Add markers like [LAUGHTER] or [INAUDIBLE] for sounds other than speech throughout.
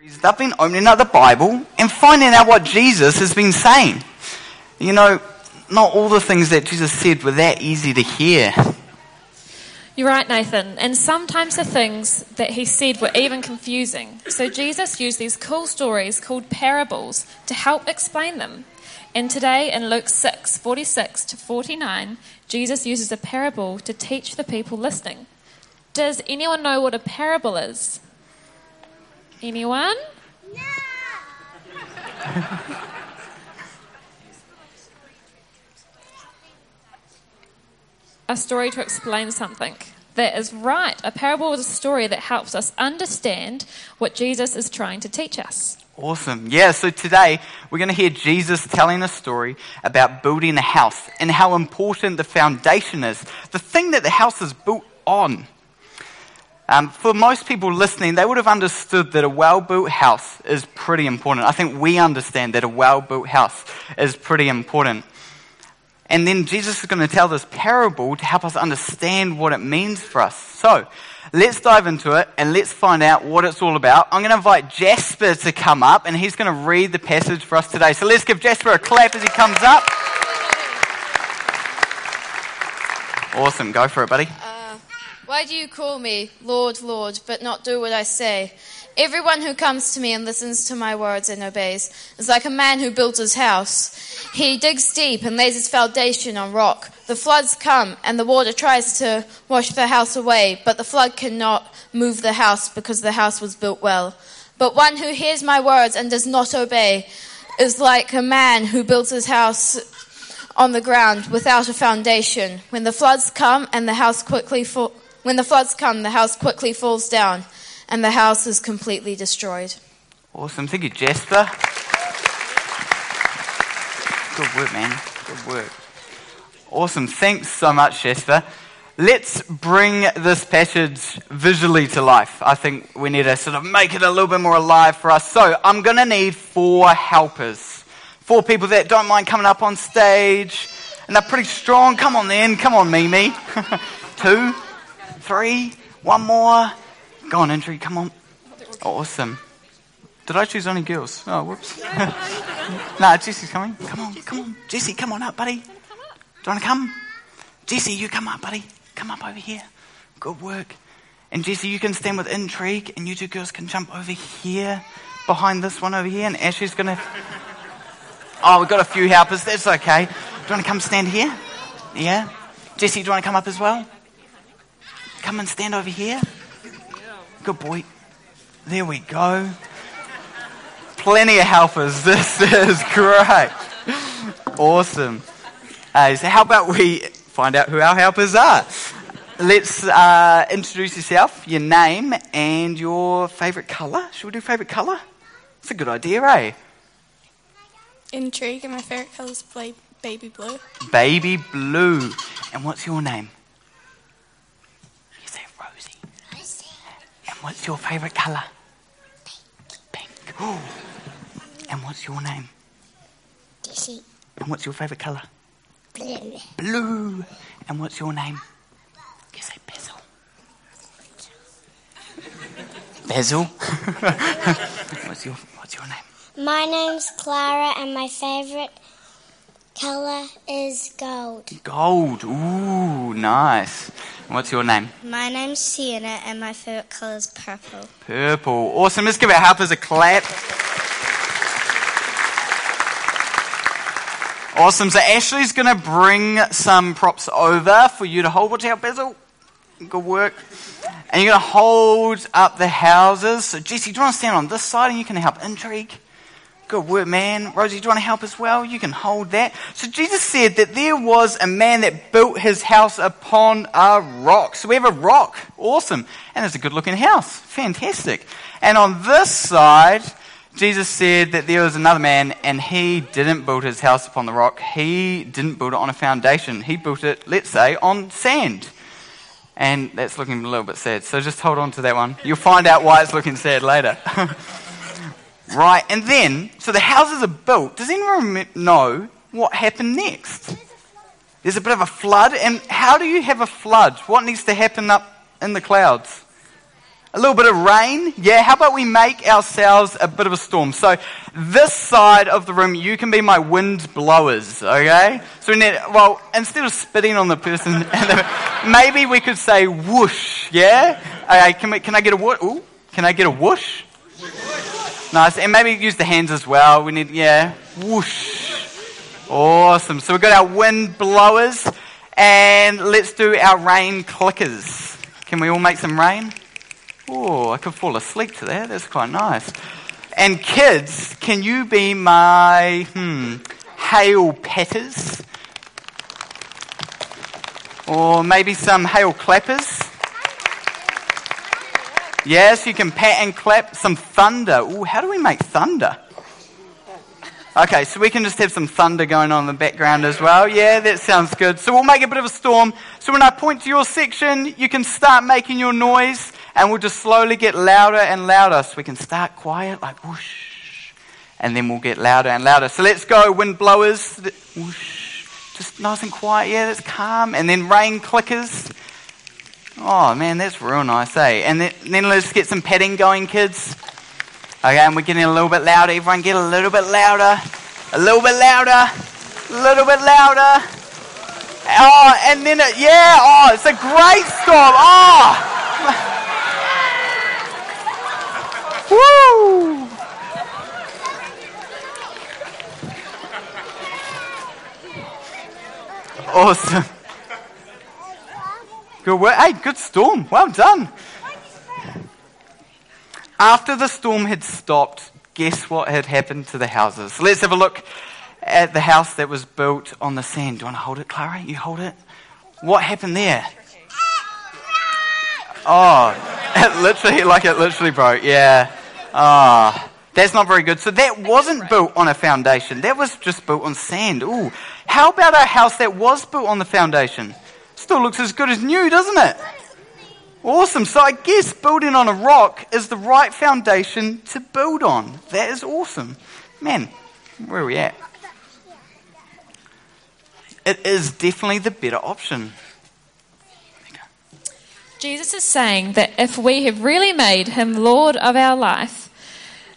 They've been opening up the Bible and finding out what Jesus has been saying. You know, not all the things that Jesus said were that easy to hear. You're right, Nathan. And sometimes the things that he said were even confusing. So Jesus used these cool stories called parables to help explain them. And today in Luke 6 46 to 49, Jesus uses a parable to teach the people listening. Does anyone know what a parable is? Anyone? No. a story to explain something. That is right. A parable is a story that helps us understand what Jesus is trying to teach us. Awesome. Yeah, so today we're going to hear Jesus telling a story about building a house and how important the foundation is, the thing that the house is built on. Um, for most people listening, they would have understood that a well built house is pretty important. I think we understand that a well built house is pretty important. And then Jesus is going to tell this parable to help us understand what it means for us. So, let's dive into it and let's find out what it's all about. I'm going to invite Jasper to come up and he's going to read the passage for us today. So let's give Jasper a clap as he comes up. Awesome. Go for it, buddy. Why do you call me Lord, Lord, but not do what I say? Everyone who comes to me and listens to my words and obeys is like a man who builds his house. He digs deep and lays his foundation on rock. The floods come and the water tries to wash the house away, but the flood cannot move the house because the house was built well. But one who hears my words and does not obey is like a man who builds his house on the ground without a foundation. When the floods come and the house quickly fa- when the floods come, the house quickly falls down and the house is completely destroyed. Awesome. Thank you, Jasper. Good work, man. Good work. Awesome. Thanks so much, Jasper. Let's bring this passage visually to life. I think we need to sort of make it a little bit more alive for us. So I'm going to need four helpers. Four people that don't mind coming up on stage. And they're pretty strong. Come on then. Come on, Mimi. [LAUGHS] Two, three, one more. Go on, Entry, come on. Awesome. Did I choose only girls? Oh, whoops. [LAUGHS] nah, Jesse's coming. Come on, come on. Jesse, come on up, buddy. Do you want to come? Jesse, you come up, buddy. Come up over here. Good work. And Jesse, you can stand with intrigue, and you two girls can jump over here, behind this one over here, and Ashleigh's going [LAUGHS] to. Oh, we've got a few helpers. That's okay. Do you want to come stand here? Yeah? Jesse, do you want to come up as well? Come and stand over here. Good boy. There we go. Plenty of helpers. [LAUGHS] This is great. Awesome. Uh, so, how about we find out who our helpers are? Let's uh, introduce yourself, your name, and your favourite colour. Should we do favourite colour? It's a good idea, eh? Intrigue, and my favourite colour is baby blue. Baby blue. And what's your name? And what's your favourite colour? Pink. Pink. Ooh. And what's your name? Dizzy. And what's your favourite colour? Blue. Blue. And what's your name? You say Basil. Basil. [LAUGHS] what's your What's your name? My name's Clara, and my favourite colour is gold. Gold. Ooh, nice. What's your name? My name's Sienna, and my favourite colour is purple. Purple. Awesome. Let's give our helpers a clap. Awesome. So Ashleigh's going to bring some props over for you to hold. Watch out, Basil. Good work. And you're going to hold up the houses. So Jesse, do you want to stand on this side and you can help intrigue? Good work, man. Rosie, do you want to help as well? You can hold that. So Jesus said that there was a man that built his house upon a rock. So we have a rock. Awesome. And it's a good looking house. Fantastic. And on this side, Jesus said that there was another man and he didn't build his house upon the rock. He didn't build it on a foundation. He built it, let's say, on sand. And that's looking a little bit sad. So just hold on to that one. You'll find out why it's looking sad later. [LAUGHS] right, and then, so the houses are built. Does anyone know what happened next? There's a bit of a flood. And how do you have a flood? What needs to happen up in the clouds? A little bit of rain? Yeah, how about we make ourselves a bit of a storm? So, this side of the room, you can be my wind blowers, okay? So, we need, well, instead of spitting on the person, [LAUGHS] maybe we could say whoosh, yeah? Okay, can, we, can I get a whoosh? Can I get a whoosh? Nice, and maybe use the hands as well. We need, yeah, whoosh. Awesome. So, we've got our wind blowers, and let's do our rain clickers. Can we all make some rain? Oh, I could fall asleep to that. That's quite nice. And kids, can you be my hmm, hail petters? Or maybe some hail clappers? Yes, you can pat and clap. Some thunder. Ooh, how do we make thunder? Okay, so we can just have some thunder going on in the background as well. Yeah, that sounds good. So we'll make a bit of a storm. So when I point to your section, you can start making your noise and we'll just slowly get louder and louder. So we can start quiet, like whoosh, and then we'll get louder and louder. So let's go, wind blowers, whoosh, just nice and quiet. Yeah, that's calm. And then rain clickers. Oh man, that's real nice, eh? And then, let's get some petting going, kids. Okay, and we're getting a little bit louder. Everyone get a little bit louder. A little bit louder. A little bit louder. Oh, and then, it, yeah, oh, it's a great storm. Oh! [LAUGHS] Woo! Awesome. Good work. Hey, good storm. Well done. After the storm had stopped, guess what had happened to the houses? Let's have a look at the house that was built on the sand. Do you want to hold it, Clara? You hold it. What happened there? Oh, it literally, like it literally broke. Yeah. Ah, oh, that's not very good. So that wasn't built on a foundation. That was just built on sand. Ooh. How about a house that was built on the foundation? Still looks as good as new, doesn't it? Awesome. So I guess building on a rock is the right foundation to build on. That is awesome. Man, where are we at? It is definitely the better option. Jesus is saying that if we have really made him Lord of our life,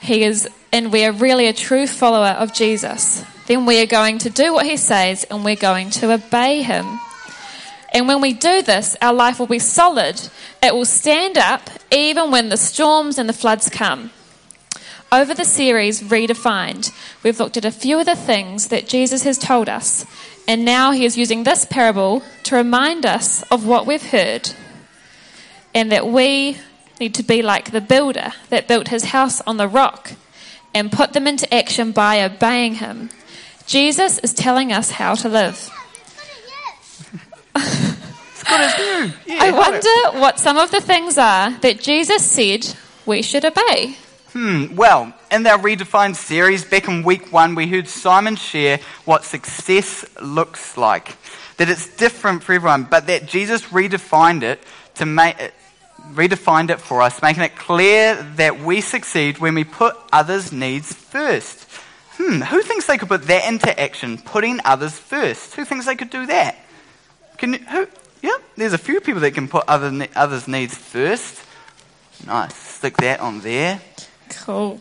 he is, and we are really a true follower of Jesus, then we are going to do what he says and we're going to obey him. And when we do this, our life will be solid. It will stand up even when the storms and the floods come. Over the series Redefined, we've looked at a few of the things that Jesus has told us, and now he is using this parable to remind us of what we've heard and that we need to be like the builder that built his house on the rock and put them into action by obeying him. Jesus is telling us how to live. [LAUGHS] Yeah, I wonder what some of the things are that Jesus said we should obey. Hmm, well, in our Redefined series, back in week one, we heard Simon share what success looks like. That it's different for everyone, but that Jesus redefined it to make it, redefined it for us, making it clear that we succeed when we put others' needs first. Hmm, who thinks they could put that into action, putting others first? Who thinks they could do that? Can you, who? Yeah, there's a few people that can put other others' needs first. Nice, stick that on there. Cool.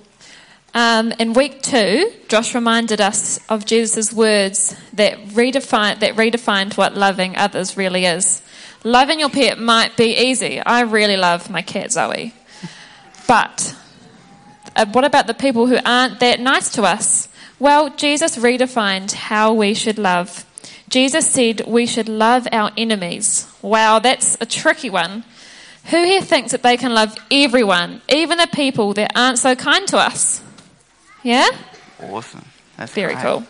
Um, in week two, Josh reminded us of Jesus' words that redefined, that redefined what loving others really is. Loving your pet might be easy. I really love my cat Zoe. But uh, what about the people who aren't that nice to us? Well, Jesus redefined how we should love. Jesus said we should love our enemies. Wow, that's a tricky one. Who here thinks that they can love everyone, even the people that aren't so kind to us? Yeah? Awesome. That's Very great. cool.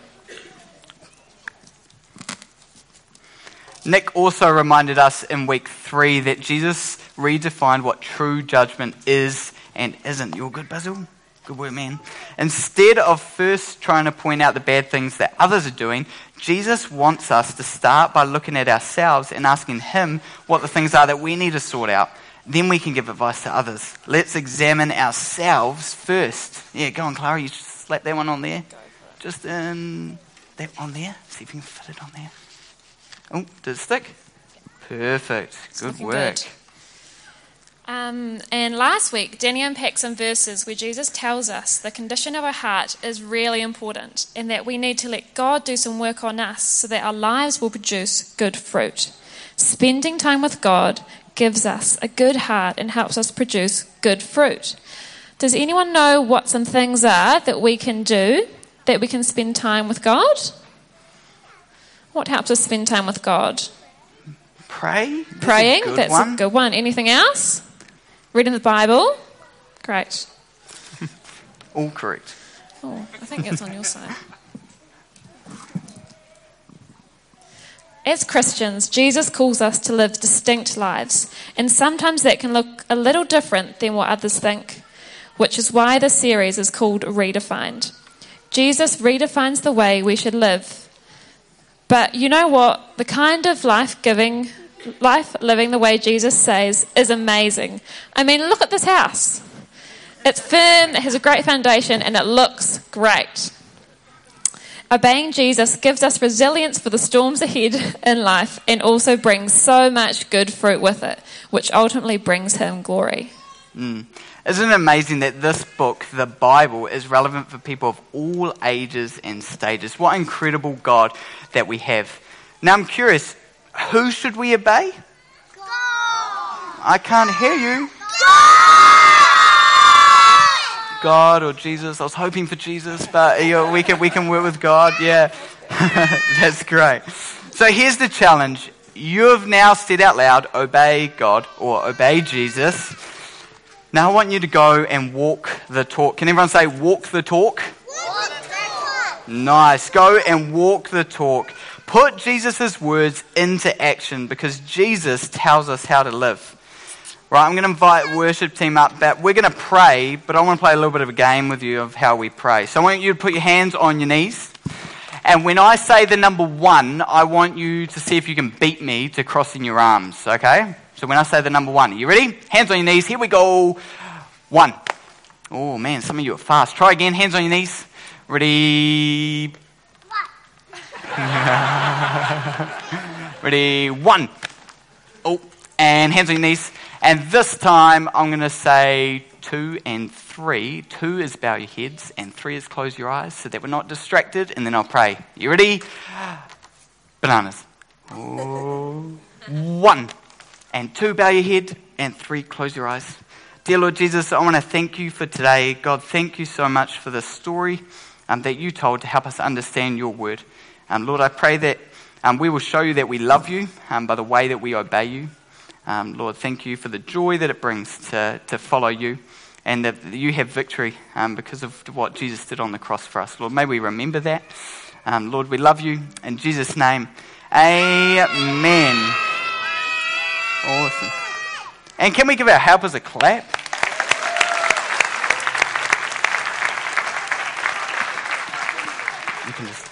Nick also reminded us in week three that Jesus redefined what true judgment is and isn't. You're good, Basil? Good work, man. Instead of first trying to point out the bad things that others are doing, Jesus wants us to start by looking at ourselves and asking Him what the things are that we need to sort out. Then we can give advice to others. Let's examine ourselves first. Yeah, go on, Clara. You just slap that one on there. Just in that one there. See if you can fit it on there. Oh, did it stick? Perfect. Good work. good. Um, and last week, Danny unpacked some verses where Jesus tells us the condition of our heart is really important and that we need to let God do some work on us so that our lives will produce good fruit. Spending time with God gives us a good heart and helps us produce good fruit. Does anyone know what some things are that we can do that we can spend time with God? What helps us spend time with God? Pray. That's a Praying, good that's a good one. Anything else? Reading the Bible? Great. All correct. Oh, I think it's on your side. As Christians, Jesus calls us to live distinct lives, and sometimes that can look a little different than what others think, which is why this series is called Redefined. Jesus redefines the way we should live. But you know what? The kind of life giving, life living the way Jesus says is amazing. I mean, look at this house. It's firm, it has a great foundation, and it looks great. Obeying Jesus gives us resilience for the storms ahead in life and also brings so much good fruit with it, which ultimately brings Him glory. Mm. Isn't it amazing that this book, the Bible, is relevant for people of all ages and stages? What incredible God that we have. Now, I'm curious, who should we obey? God. I can't hear you. God God or Jesus. I was hoping for Jesus, but you know, we can we can work with God. Yeah, [LAUGHS] that's great. So here's the challenge: you have now said out loud, "Obey God" or "Obey Jesus." Now I want you to go and walk the talk. Can everyone say walk the talk? "walk the talk"? Nice. Go and walk the talk. Put Jesus' words into action because Jesus tells us how to live. Right, I'm going to invite worship team up, but we're going to pray, but I want to play a little bit of a game with you of how we pray. So I want you to put your hands on your knees. And when I say the number one, I want you to see if you can beat me to crossing your arms, okay? So when I say the number one, are you ready? Hands on your knees. Here we go. One. Oh man, some of you are fast. Try again. Hands on your knees. Ready? [LAUGHS] Ready? One. Oh, and hands on your knees. And this time I'm going to say two and three. Two is bow your heads, and three is close your eyes so that we're not distracted, and then I'll pray. You ready? Bananas. One. And two, bow your head, and three, close your eyes. Dear Lord Jesus, I want to thank you for today. God, thank you so much for the story um, that you told to help us understand your word. Um, Lord, I pray that um, we will show you that we love you um, by the way that we obey you. Um, Lord, thank you for the joy that it brings to, to follow you and that you have victory um, because of what Jesus did on the cross for us. Lord, may we remember that. Um, Lord, we love you. In Jesus' name, amen. Awesome. And can we give our helpers a clap? You can just